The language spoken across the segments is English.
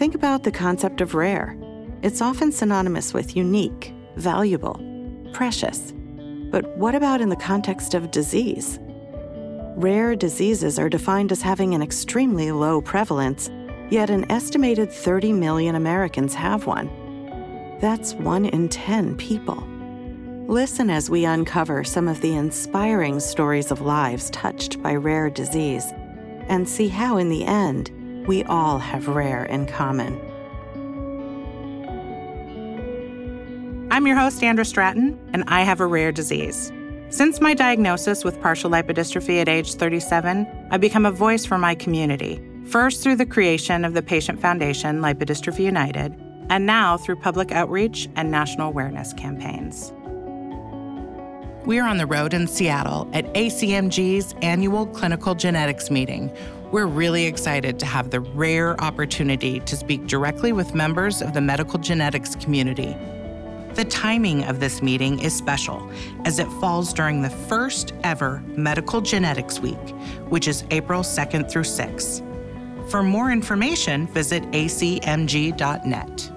Think about the concept of rare. It's often synonymous with unique, valuable, precious. But what about in the context of disease? Rare diseases are defined as having an extremely low prevalence, yet an estimated 30 million Americans have one. That's one in 10 people. Listen as we uncover some of the inspiring stories of lives touched by rare disease and see how, in the end, we all have rare in common. I'm your host, Andra Stratton, and I have a rare disease. Since my diagnosis with partial lipodystrophy at age 37, I've become a voice for my community, first through the creation of the Patient Foundation Lipodystrophy United, and now through public outreach and national awareness campaigns. We are on the road in Seattle at ACMG's annual clinical genetics meeting. We're really excited to have the rare opportunity to speak directly with members of the medical genetics community the timing of this meeting is special as it falls during the first ever Medical Genetics Week, which is April 2nd through 6th. For more information, visit acmg.net.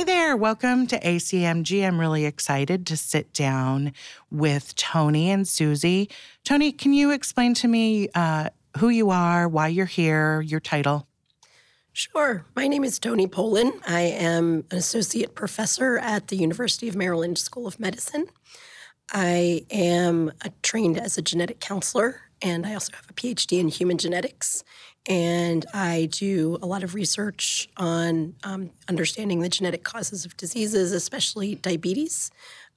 Hi there. Welcome to ACMG. I'm really excited to sit down with Toni and Susie. Toni, can you explain to me uh, who you are, why you're here, your title? Sure. My name is Toni Pollin. I am an associate professor at the University of Maryland School of Medicine. I am trained as a genetic counselor, and I also have a PhD in human genetics and I do a lot of research on um, understanding the genetic causes of diseases, especially diabetes,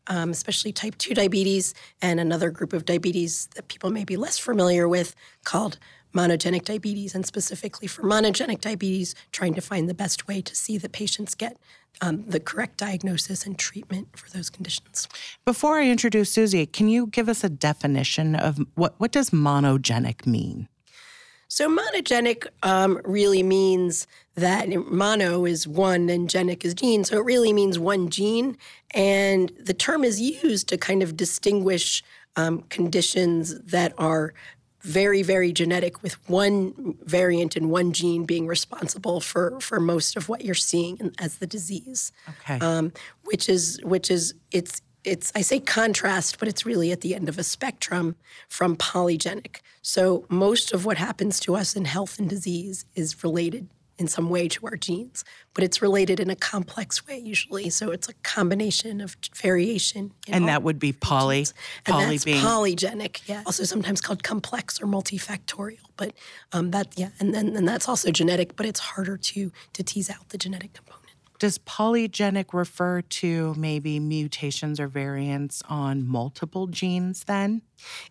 um, especially type 2 diabetes, and another group of diabetes that people may be less familiar with called monogenic diabetes, and specifically for monogenic diabetes, trying to find the best way to see that patients get um, the correct diagnosis and treatment for those conditions. Before I introduce Susie, can you give us a definition of what, what does monogenic mean? So monogenic um, really means that mono is one and genic is gene. So it really means one gene. And the term is used to kind of distinguish um, conditions that are very, very genetic, with one variant and one gene being responsible for for most of what you're seeing as the disease. Okay. Um, which is which is it's it's I say contrast, but it's really at the end of a spectrum from polygenic. So most of what happens to us in health and disease is related in some way to our genes, but it's related in a complex way usually. So it's a combination of variation. and that would be poly. Genes. And poly that's being polygenic. Yeah. Also sometimes called complex or multifactorial. But um, that yeah, and then and that's also genetic, but it's harder to to tease out the genetic component. Does polygenic refer to maybe mutations or variants on multiple genes then?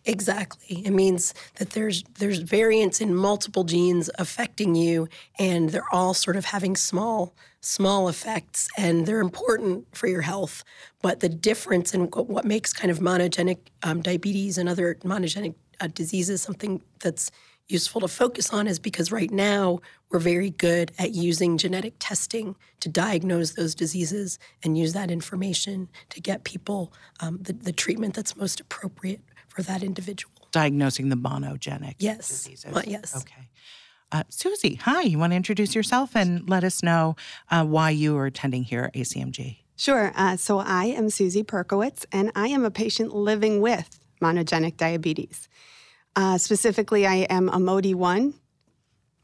Exactly. It means that there's there's variants in multiple genes affecting you and they're all sort of having small small effects and they're important for your health. But the difference in what makes kind of monogenic um, diabetes and other monogenic uh, diseases something that's useful to focus on is because right now we're very good at using genetic testing to diagnose those diseases and use that information to get people um, the, the treatment that's most appropriate for that individual. Diagnosing the monogenic yes. diseases. Well, yes. Okay. Uh, Susie, hi. You want to introduce yourself and let us know uh, why you are attending here at ACMG? Sure. Uh, so I am Susie Perkowitz, and I am a patient living with monogenic diabetes. Uh, specifically, I am a MODY1,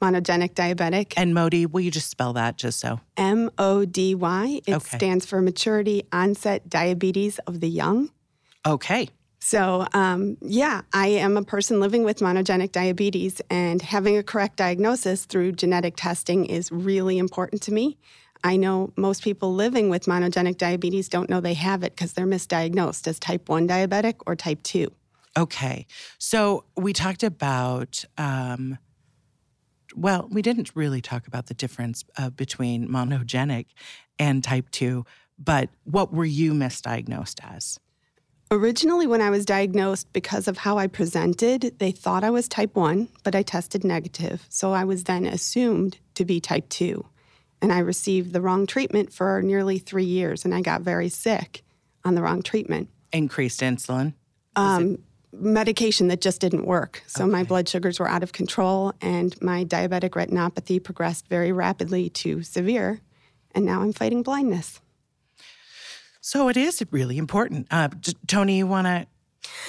monogenic diabetic. And MODY, will you just spell that just so? M O D Y. It okay. stands for Maturity Onset Diabetes of the Young. Okay. So, um, yeah, I am a person living with monogenic diabetes, and having a correct diagnosis through genetic testing is really important to me. I know most people living with monogenic diabetes don't know they have it because they're misdiagnosed as type 1 diabetic or type 2. Okay. So we talked about, um, well, we didn't really talk about the difference uh, between monogenic and type 2, but what were you misdiagnosed as? Originally, when I was diagnosed, because of how I presented, they thought I was type 1, but I tested negative. So I was then assumed to be type 2. And I received the wrong treatment for nearly three years, and I got very sick on the wrong treatment. Increased insulin. Um, medication that just didn't work. So my blood sugars were out of control, and my diabetic retinopathy progressed very rapidly to severe, and now I'm fighting blindness. So it is really important. Uh, Toni, you want to?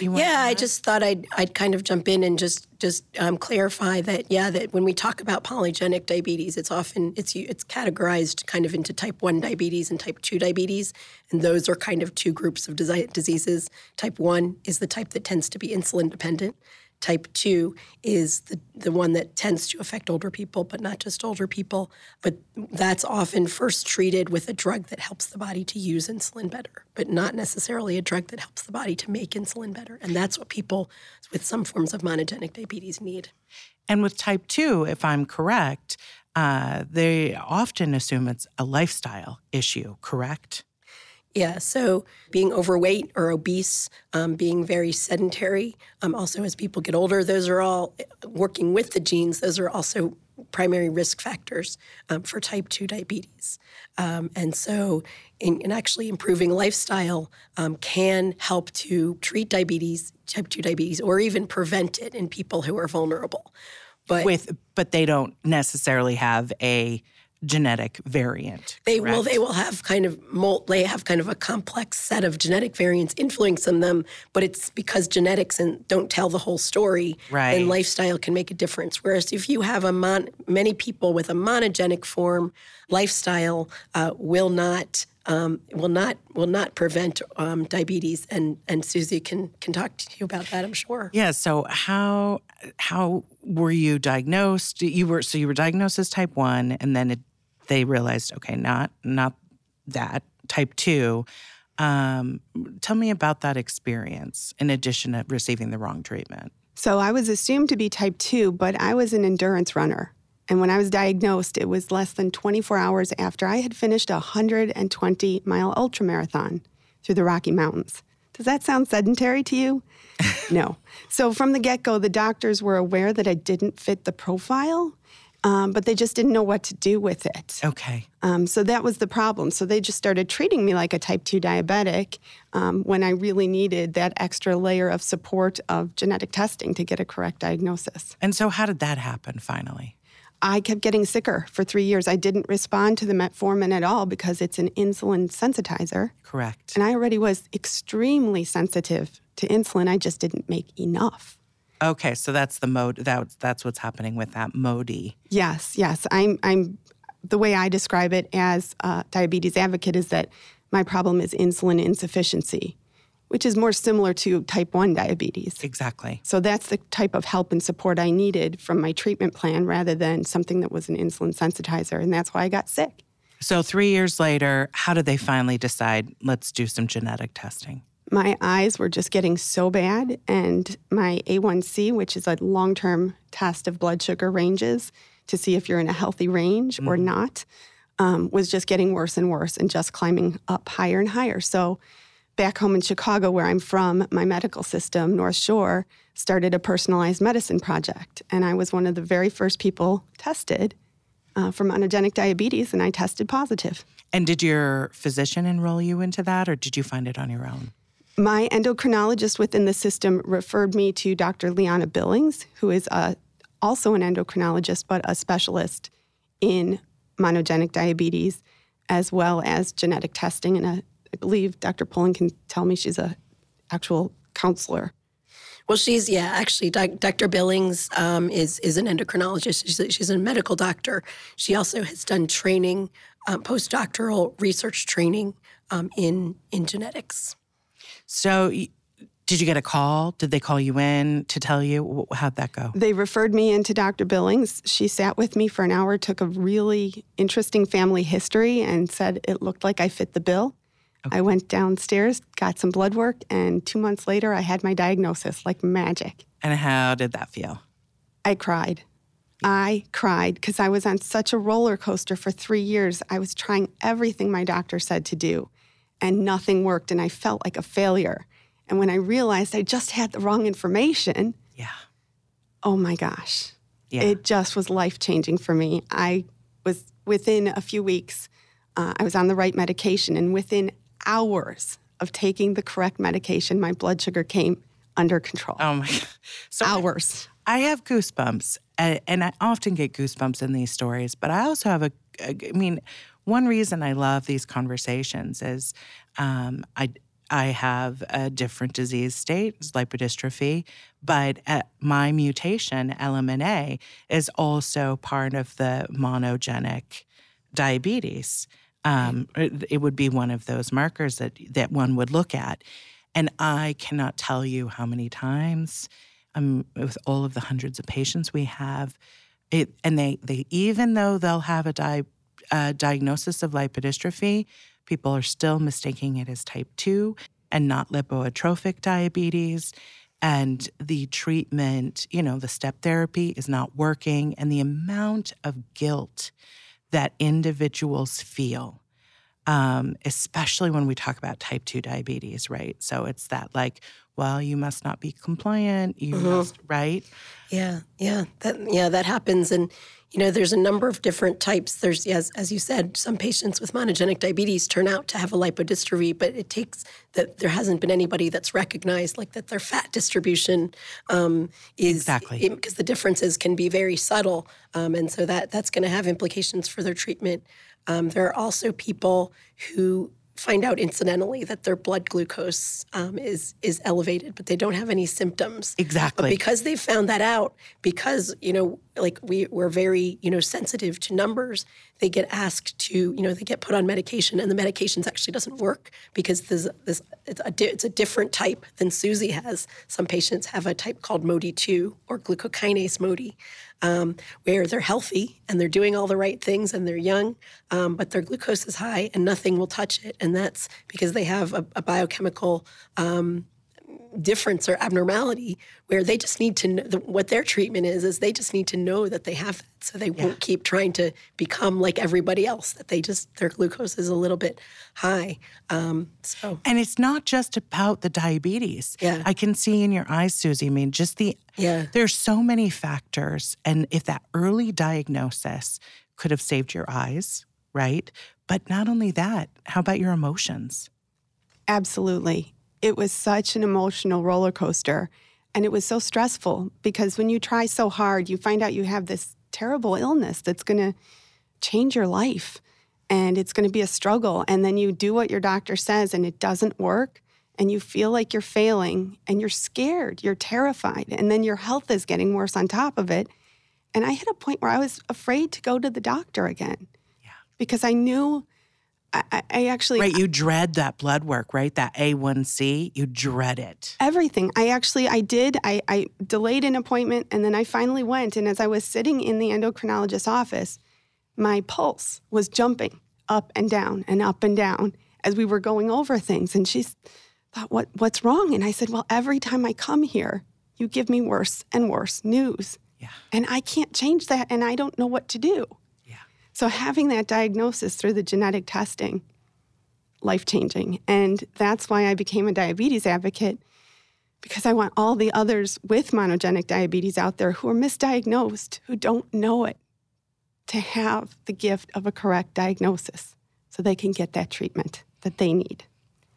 Yeah, I just thought I'd I'd kind of jump in and just just um, clarify that yeah that when we talk about polygenic diabetes, it's often it's it's categorized kind of into type one diabetes and type two diabetes, and those are kind of two groups of diseases. Type one is the type that tends to be insulin dependent, Type 2 is the, the one that tends to affect older people, but not just older people. But that's often first treated with a drug that helps the body to use insulin better, but not necessarily a drug that helps the body to make insulin better. And that's what people with some forms of monogenic diabetes need. And with type 2, if I'm correct, uh, they often assume it's a lifestyle issue, correct? Yeah, so being overweight or obese, um, being very sedentary, um, also as people get older, those are all working with the genes, those are also primary risk factors um, for type 2 diabetes. Um, and so, in, in, actually improving lifestyle um, can help to treat diabetes, type 2 diabetes, or even prevent it in people who are vulnerable. But, with, but they don't necessarily have a genetic variant. They will they will have kind of they have kind of a complex set of genetic variants influencing them, but it's because genetics and don't tell the whole story. Right. And lifestyle can make a difference. Whereas if you have a mon, many people with a monogenic form, lifestyle uh, will not um, will not will not prevent um, diabetes. And and Susie can can talk to you about that. I'm sure. Yeah. So how how were you diagnosed? You were so you were diagnosed as type one, and then it they realized, okay, not not that type two. Um, tell me about that experience. In addition to receiving the wrong treatment. So I was assumed to be type two, but I was an endurance runner. And when I was diagnosed, it was less than 24 hours after I had finished a 120 mile ultramarathon through the Rocky Mountains. Does that sound sedentary to you? no. So from the get go, the doctors were aware that I didn't fit the profile um, but they just didn't know what to do with it. Okay. Um, so that was the problem. So they just started treating me like a type 2 diabetic um, when I really needed that extra layer of support of genetic testing to get a correct diagnosis. And so, how did that happen finally? I kept getting sicker for three years. I didn't respond to the metformin at all because it's an insulin sensitizer. Correct. And I already was extremely sensitive to insulin. I just didn't make enough. Okay, so that's the mode. That's that's what's happening with that MODY. Yes, yes. I'm I'm the way I describe it as a diabetes advocate is that my problem is insulin insufficiency, which is more similar to type 1 diabetes. Exactly. So that's the type of help and support I needed from my treatment plan rather than something that was an insulin sensitizer. And that's why I got sick. So, three years later, how did they finally decide, let's do some genetic testing? My eyes were just getting so bad, and my A1C, which is a long term test of blood sugar ranges to see if you're in a healthy range mm-hmm. or not, um, was just getting worse and worse and just climbing up higher and higher. So, back home in Chicago, where I'm from, my medical system, North Shore, started a personalized medicine project. And I was one of the very first people tested uh, for monogenic diabetes, and I tested positive. And did your physician enroll you into that, or did you find it on your own? My endocrinologist within the system referred me to Dr. Liana Billings, who is a, uh, also an endocrinologist, but a specialist in monogenic diabetes, as well as genetic testing. And a, uh, I believe Dr. Pollin can tell me she's a actual counselor. Well, she's yeah. Actually, Dr. Billings um, is is an endocrinologist. She's a, she's a medical doctor. She also has done training, um, postdoctoral research training um, in in genetics. So, did you get a call? Did they call you in to tell you? How'd that go? They referred me into Dr. Billings. She sat with me for an hour, took a really interesting family history, and said it looked like I fit the bill. Okay. I went downstairs, got some blood work, and two months later, I had my diagnosis like magic. And how did that feel? I cried. I cried because I was on such a roller coaster for three years. I was trying everything my doctor said to do and nothing worked and I felt like a failure. And when I realized I just had the wrong information, yeah. Oh my gosh. Yeah. It just was life changing for me. I was within a few weeks, uh, I was on the right medication, and within hours, of taking the correct medication, my blood sugar came under control. Oh my God. So Hours. I have goosebumps, and, and I often get goosebumps in these stories, but I also have a I mean, one reason I love these conversations is um, I, I have a different disease state, it's lipodystrophy, but uh, my mutation, LMNA, is also part of the monogenic diabetes. Um, it, it would be one of those markers that that one would look at, and I cannot tell you how many times, um, with all of the hundreds of patients we have, it and they they even though they'll have a di- uh, diagnosis of lipodystrophy, people are still mistaking it as type 2 and not lipoatrophic diabetes. And the treatment, you know, the step therapy is not working. And the amount of guilt that individuals feel, um, especially when we talk about type 2 diabetes, right? So it's that like, well, you must not be compliant. You must, right? Yeah, yeah, that yeah that happens, and you know there's a number of different types. There's as as you said, some patients with monogenic diabetes turn out to have a lipodystrophy, but it takes that there hasn't been anybody that's recognized like that their fat distribution um, is Exactly. because the differences can be very subtle, um, and so that that's going to have implications for their treatment. Um, there are also people who find out incidentally that their blood glucose um, is is elevated, but they don't have any symptoms. But Exactly. because they found that out, because you know, like we we're very you know sensitive to numbers. They get asked to you know they get put on medication, and the medications actually doesn't work because there's this it's a di- it's a different type than Susie has. Some patients have a type called MODY two or glucokinase MODY. Um, where they're healthy and they're doing all the right things and they're young, um, but their glucose is high and nothing will touch it. And that's because they have a, a biochemical um, difference or abnormality where they just need to know the, what their treatment is is they just need to know that they have that so they won't keep trying to become like everybody else that they just their glucose is a little bit high um, so And it's not just about the diabetes. Yeah. I can see in your eyes, Susie. I mean, just the, Yeah. there's so many factors. And if that early diagnosis could have saved your eyes, right? But not only that, how about your emotions? Absolutely. It was such an emotional roller coaster. And it was so stressful because when you try so hard, you find out you have this terrible illness that's going to change your life and it's going to be a struggle. And then you do what your doctor says and it doesn't work. And you feel like you're failing and you're scared, you're terrified. And then your health is getting worse on top of it. And I hit a point where I was afraid to go to the doctor again. Yeah. Because I knew I, I- actually Right. You dread that blood work, right? That A1C, you dread it. everything i actually i did I, I delayed an appointment and then i finally went and as i was sitting in the endocrinologist's office my pulse was jumping up and down and up and down as we were going over things and she thought what, what's wrong and i said well every time i come here you give me worse and worse news Yeah. and i can't change that and i don't know what to do. So having that diagnosis through the genetic testing, life changing. And that's why I became a diabetes advocate because I want all the others with monogenic diabetes out there who are misdiagnosed, who don't know it, to have the gift of a correct diagnosis so they can get that treatment that they need.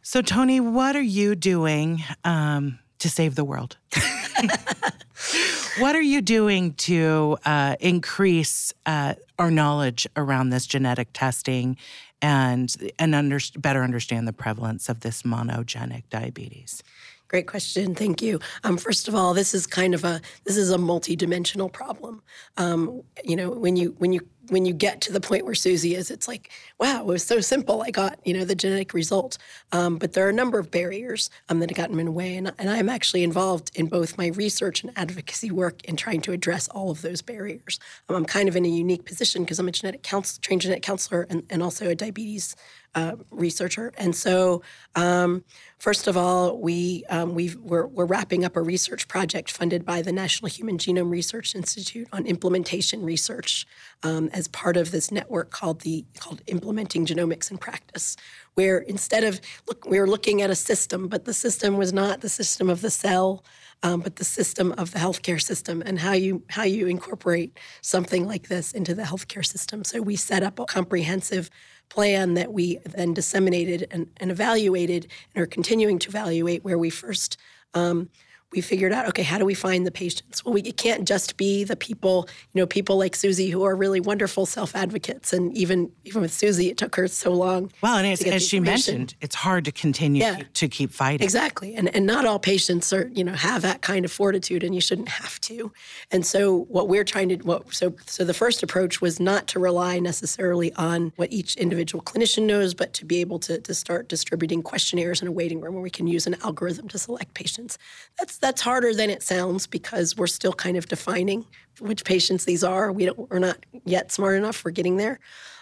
So, Toni, what are you doing um, to save the world? what are you doing to uh, increase uh, our knowledge around this genetic testing and and under, better understand the prevalence of this monogenic diabetes? Great question. Thank you. Um, first of all, this is kind of a this is a multidimensional problem. Um, you know, when you when you when you get to the point where Susie is, it's like, wow, it was so simple. I got you know the genetic result. Um, but there are a number of barriers um, that have gotten in the way, and, and I'm actually involved in both my research and advocacy work in trying to address all of those barriers. Um, I'm kind of in a unique position because I'm a genetic counsel, trained genetic counselor and, and also a diabetes uh, researcher. And so, um, first of all, we um, we're, we're wrapping up a research project funded by the National Human Genome Research Institute on implementation research um, as part of this network called the called Implementing Genomics in Practice, where instead of look, we were looking at a system, but the system was not the system of the cell. Um, but the system of the healthcare system and how you how you incorporate something like this into the healthcare system. So we set up a comprehensive plan that we then disseminated and, and evaluated and are continuing to evaluate where we first um, we figured out okay how do we find the patients? Well we, it can't just be the people you know people like susie who are really wonderful self-advocates. And even even with susie it took her so long well and as, as she mentioned it's hard to continue yeah. to keep fighting. Exactly. And and not all patients are you know have that kind of fortitude and you shouldn't have to. And so what we're trying to what so so the first approach was not to rely necessarily on what each individual clinician knows but to be able to, to start distributing questionnaires in a waiting room where we can use an algorithm to select patients. That's that's harder than it sounds because we're still kind of defining which patients these are. We don't, we're not yet smart enough. We're getting there.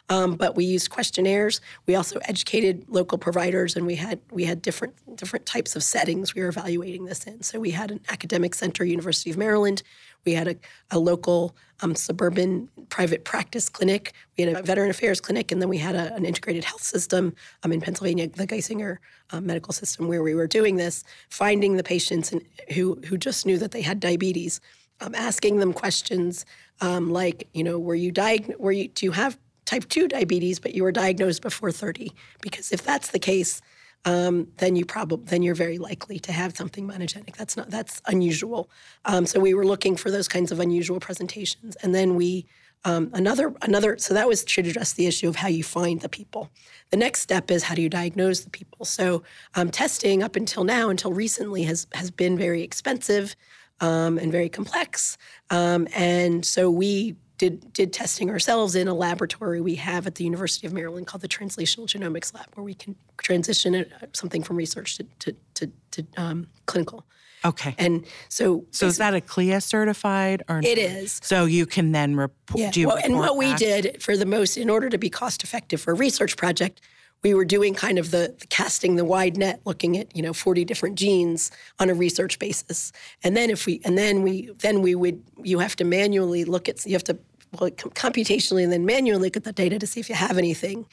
Um, but we used questionnaires. We also educated local providers, and we had we had different different types of settings we were evaluating this in. So we had an academic center, University of Maryland. We had a, a local um, suburban private practice clinic. We had a veteran affairs clinic, and then we had a, an integrated health system um, in Pennsylvania, the Geisinger um, medical system, where we were doing this, finding the patients and, who who just knew that they had diabetes, um, asking them questions um, like, you know, were you diagnosed? Were you do you have type two diabetes, but you were diagnosed before thirty? Because if that's the case, um, then you probably then you're very likely to have something monogenic. That's not that's unusual. Um, so we were looking for those kinds of unusual presentations, and then we um, another another so that was to address the issue of how you find the people. The next step is how do you diagnose the people. So um, testing up until now, until recently, has has been very expensive um, and very complex, um, and so we did, did testing ourselves in a laboratory we have at the University of Maryland called the Translational Genomics Lab, where we can transition uh, something from research to, to, to, to um, clinical. Okay. And so So is that a CLIA certified or not? It is. So you can then report yeah. well, and what we did for the most in order to be cost effective for a research project, we were doing kind of the, the, casting the wide net looking at you know 40 different genes on a research basis and then if we and then we then we would you have to manually look at you have to well, computationally and then manually look at the data to see if you have anything.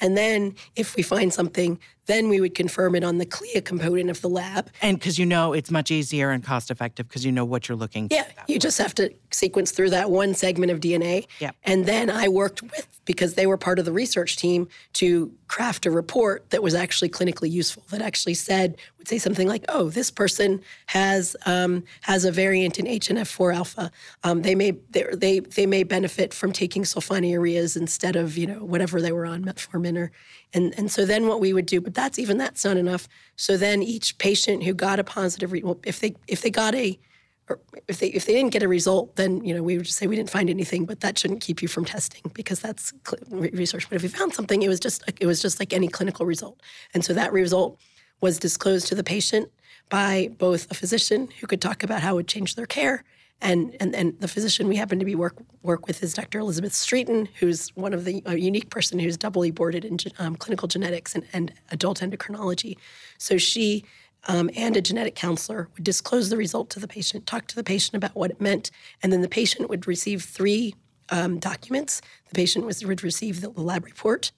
And then if we find something, then we would confirm it on the CLIA component of the lab. And because you know it's much easier and cost effective because you know what you're looking yeah, you just have to sequence through that one segment of DNA. Yeah. And then I worked with, because they were part of the research team, to craft a report that was actually clinically useful, that actually said, would say something like, oh, this person has um, has a variant in HNF4 alpha. Um, they may they, they may benefit from taking sulfonylureas instead of, you know, whatever they were on, metformin or and, and so then what we would do, but that's even that's not enough. So then each patient who got a positive, re- well, if they if they got a, if they if they didn't get a result, then you know we would just say we didn't find anything, but that shouldn't keep you from testing because that's cl- research. But if we found something, it was just it was just like any clinical result, and so that result was disclosed to the patient by both a physician who could talk about how it would change their care and, and and the physician we happen to be work work with is Dr. Elizabeth Streeten, who's one of the a unique person who's doubly boarded in um, clinical genetics and, and adult endocrinology. So she um, and a genetic counselor would disclose the result to the patient, talk to the patient about what it meant, and then the patient would receive three um, documents. The patient was, would receive the lab report,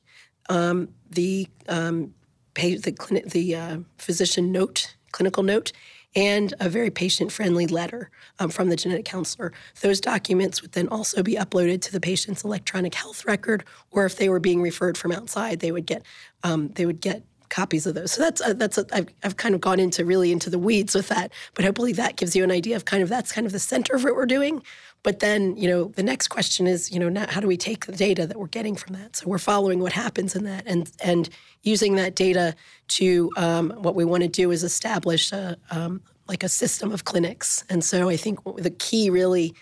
um, the um, pay, the, clinic, the uh, physician note, clinical note, and a very patient friendly letter um, from the genetic counselor. Those documents would then also be uploaded to the patient's electronic health record, or if they were being referred from outside, they would get um, they would get copies of those. So that's a, that's a, I've, I've kind of gone into really into the weeds with that, but hopefully that gives you an idea of kind of that's kind of the center of what we're doing. But then, you know, the next question is, you know, now how do we take the data that we're getting from that? So we're following what happens in that and and using that data to um, what we want to do is establish a, um, like a system of clinics. And so I think the key really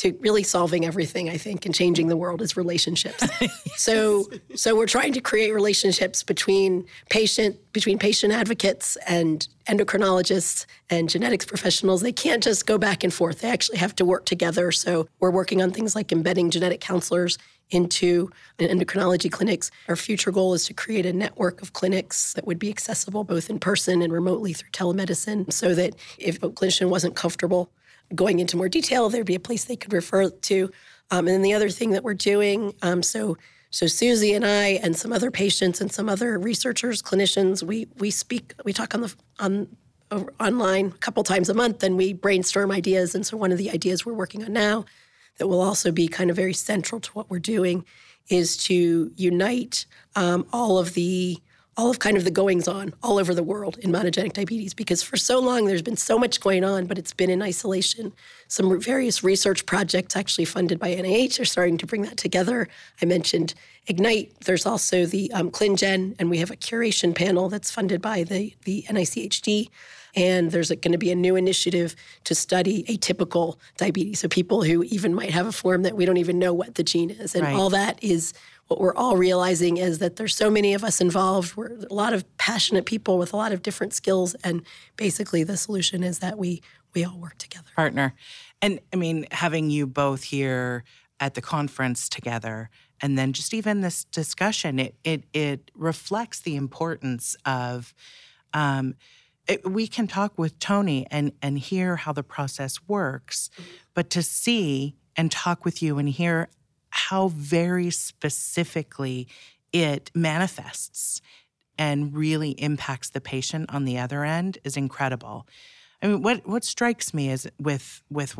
to really solving everything i think and changing the world is relationships. So so we're trying to create relationships between patient between patient advocates and endocrinologists and genetics professionals. They can't just go back and forth. They actually have to work together. So we're working on things like embedding genetic counselors into endocrinology clinics. Our future goal is to create a network of clinics that would be accessible both in person and remotely through telemedicine so that if a clinician wasn't comfortable going into more detail, there'd be a place they could refer to. Um, and then the other thing that we're doing, um, so so Susie and I and some other patients and some other researchers, clinicians, we we speak, we talk on the on online a couple times a month, and we brainstorm ideas. And so one of the ideas we're working on now that will also be kind of very central to what we're doing is to unite um, all of the all of kind of the goings on all over the world in monogenic diabetes because for so long there's been so much going on, but it's been in isolation. Some various research projects actually funded by NIH are starting to bring that together. I mentioned Ignite. There's also the um, ClinGen, and we have a curation panel that's funded by the, the NICHD. And there's going to be a new initiative to study atypical diabetes. So people who even might have a form that we don't even know what the gene is. And right. all that is what we're all realizing is that there's so many of us involved. We're a lot of passionate people with a lot of different skills. And basically the solution is that we we all work together. Partner. And I mean, having you both here at the conference together and then just even this discussion, it it it reflects the importance of um, it, we can talk with Toni and and hear how the process works, but to see and talk with you and hear how very specifically it manifests and really impacts the patient on the other end is incredible. I mean, what what strikes me is with with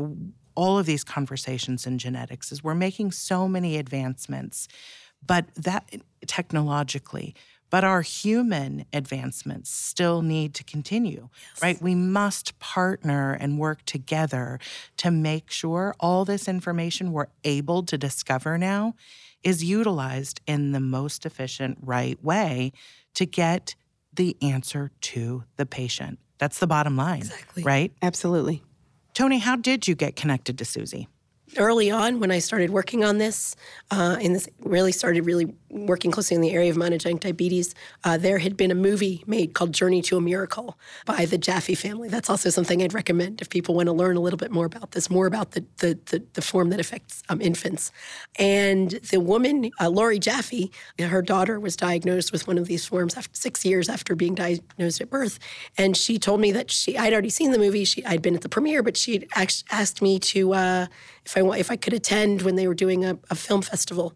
all of these conversations in genetics is we're making so many advancements, but that technologically, but our human advancements still need to continue, yes. right? We must partner and work together to make sure all this information we're able to discover now is utilized in the most efficient, right way to get the answer to the patient. That's the bottom line, exactly. right? Absolutely. Toni, how did you get connected to Susie? Early on when I started working on this, uh, and this really started really working closely in the area of monogenic diabetes, uh, there had been a movie made called Journey to a Miracle by the Jaffe family. That's also something I'd recommend if people want to learn a little bit more about this, more about the the, the, the form that affects um, infants. And the woman, uh, Laurie Jaffe, her daughter was diagnosed with one of these forms after six years after being diagnosed at birth, and she told me that she I'd already seen the movie. She I'd been at the premiere, but she asked me to uh, if I if I could attend when they were doing a, a film festival,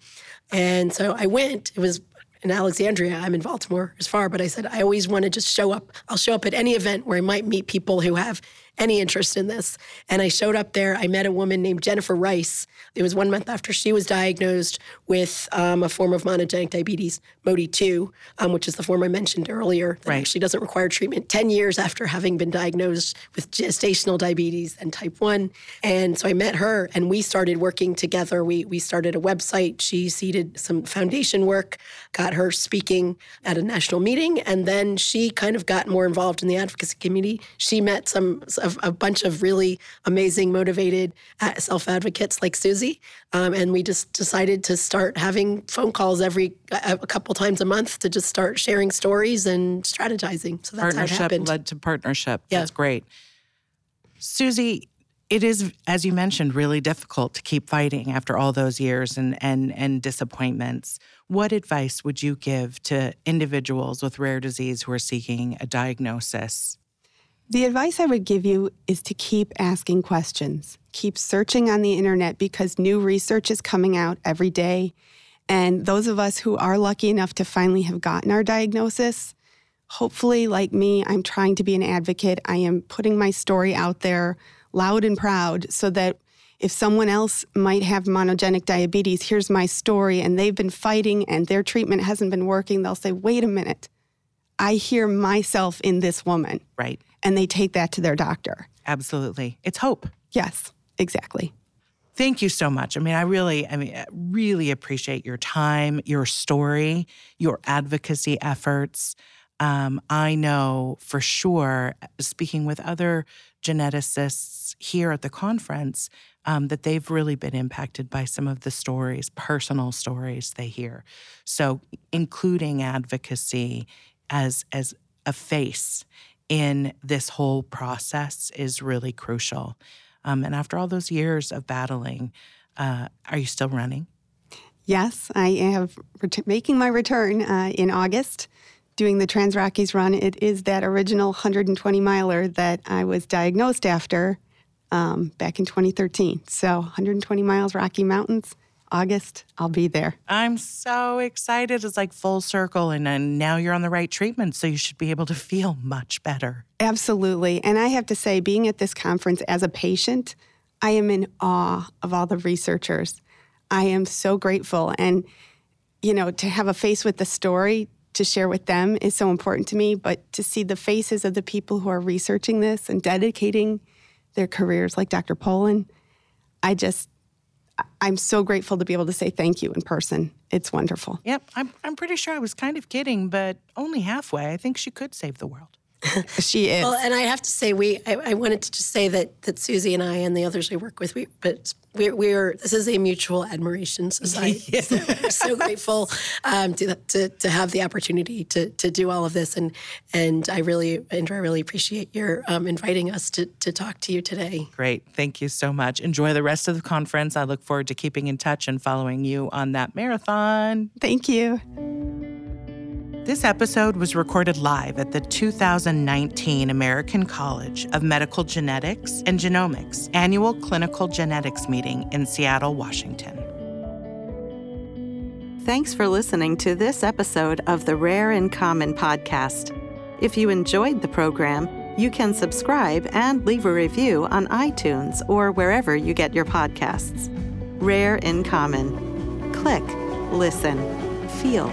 and so I went. It was in Alexandria. I'm in Baltimore, as far, but I said I always want to just show up. I'll show up at any event where I might meet people who have any interest in this. And I showed up there. I met a woman named Jennifer Rice. It was one month after she was diagnosed with um, a form of monogenic diabetes, MODY2, um, which is the form I mentioned earlier that right. actually doesn't require treatment 10 years after having been diagnosed with gestational diabetes and type 1. And so I met her and we started working together. We, we started a website. She seeded some foundation work, got her speaking at a national meeting, and then she kind of got more involved in the advocacy community. She met some a, a bunch of really amazing, motivated uh, self advocates like Susie. Um, and we just decided to start having phone calls every a, a couple times a month to just start sharing stories and strategizing. So that's partnership how it happened. led to partnership. Yeah. That's great. Susie, it is, as you mentioned, really difficult to keep fighting after all those years and and and disappointments. What advice would you give to individuals with rare disease who are seeking a diagnosis? The advice I would give you is to keep asking questions. Keep searching on the internet because new research is coming out every day. And those of us who are lucky enough to finally have gotten our diagnosis, hopefully, like me, I'm trying to be an advocate. I am putting my story out there loud and proud so that if someone else might have monogenic diabetes, here's my story, and they've been fighting and their treatment hasn't been working, they'll say, wait a minute, I hear myself in this woman. Right and they take that to their doctor. Absolutely. It's hope. Yes, exactly. Thank you so much. I mean, I really, I mean, really appreciate your time, your story, your advocacy efforts. Um, I know for sure, speaking with other geneticists here at the conference, um, that they've really been impacted by some of the stories, personal stories they hear. So, including advocacy as as a face in this whole process is really crucial. Um, and after all those years of battling, uh, are you still running? Yes, I am ret- making my return uh, in August, doing the Trans Rockies run. It is that original 120 miler that I was diagnosed after um, back in 2013. So 120 miles, Rocky Mountains. August, I'll be there. I'm so excited. It's like full circle, and, and now you're on the right treatment, so you should be able to feel much better. Absolutely. And I have to say, being at this conference as a patient, I am in awe of all the researchers. I am so grateful. And you know, to have a face with the story to share with them is so important to me. But to see the faces of the people who are researching this and dedicating their careers, like Dr. Pollin, I just, I'm so grateful to be able to say thank you in person. It's wonderful. Yep, I'm, I'm pretty sure I was kind of kidding, but only halfway. I think she could save the world. she is. Well, and I have to say, we I, I, wanted to just say that that Susie and I and the others we work with, we but we're, we're this is a mutual admiration society. yeah. so we're so grateful um, to, to to have the opportunity to to do all of this, and and I really Andra, I really appreciate your um, inviting us to to talk to you today. Great, thank you so much. Enjoy the rest of the conference. I look forward to keeping in touch and following you on that marathon. Thank you. This episode was recorded live at the 2019 American College of Medical Genetics and Genomics annual clinical genetics meeting in Seattle, Washington. Thanks for listening to this episode of the Rare in Common podcast. If you enjoyed the program, you can subscribe and leave a review on iTunes or wherever you get your podcasts. Rare in Common. Click, listen, feel